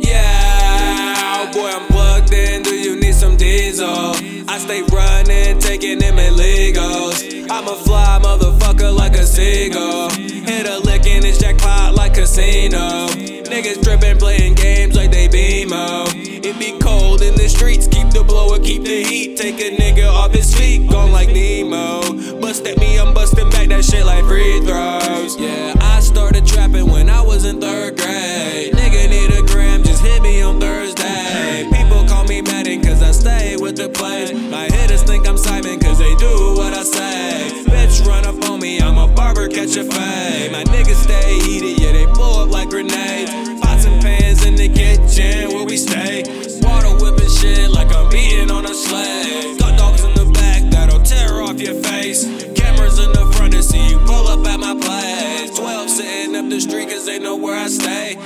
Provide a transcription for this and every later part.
Yeah, oh boy, I'm plugged in. Do you need some diesel? I stay running, taking them illegals. I'm a fly motherfucker like a seagull. Hit a lick in this jackpot like casino. Niggas tripping, playing games like they BMO. It be cold in the streets, keep the blower, keep the heat. Take a nigga off his feet, gone like Nemo. Bust at me, I'm busting back that shit like free throws. My hitters think I'm Simon cause they do what I say. Bitch run up on me, I'm a barber, catch a fade. My niggas stay heated, yeah, they blow up like grenades. Pots and pans in the kitchen where we stay. Water whipping shit like I'm beating on a slave. Got dogs in the back that'll tear off your face. Cameras in the front to see you pull up at my place. 12 sitting up the street cause they know where I stay.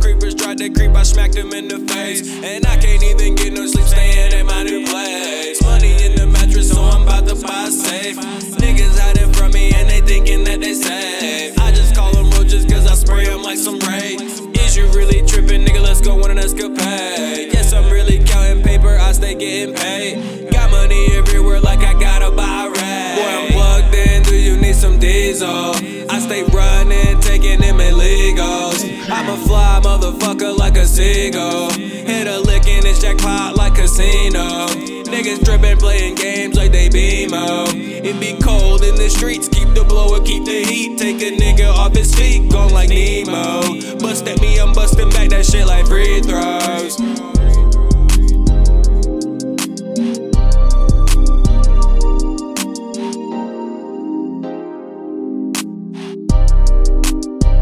Creepers tried to creep, I smacked them in the face. And I can't even get no sleep staying in my new place. Money in the mattress, so I'm about to buy safe. Niggas hiding from me and they thinking that they safe. I just call them roaches cause I spray them like some raid. Is you really tripping, nigga? Let's go on an escapade. Yes, I'm really counting paper, I stay getting paid. Got money everywhere like I gotta buy a rag. Boy, I'm plugged in, do you need some diesel? I stay running, taking them illegals. I'm a fly motherfucker like a seagull. Hit a lick in this jackpot like a casino. Niggas tripping, playing games like they BMO. It be cold in the streets, keep the blower, keep the heat. Take a nigga off his feet, gone like Nemo. Bust at me, I'm busting back that shit like throws.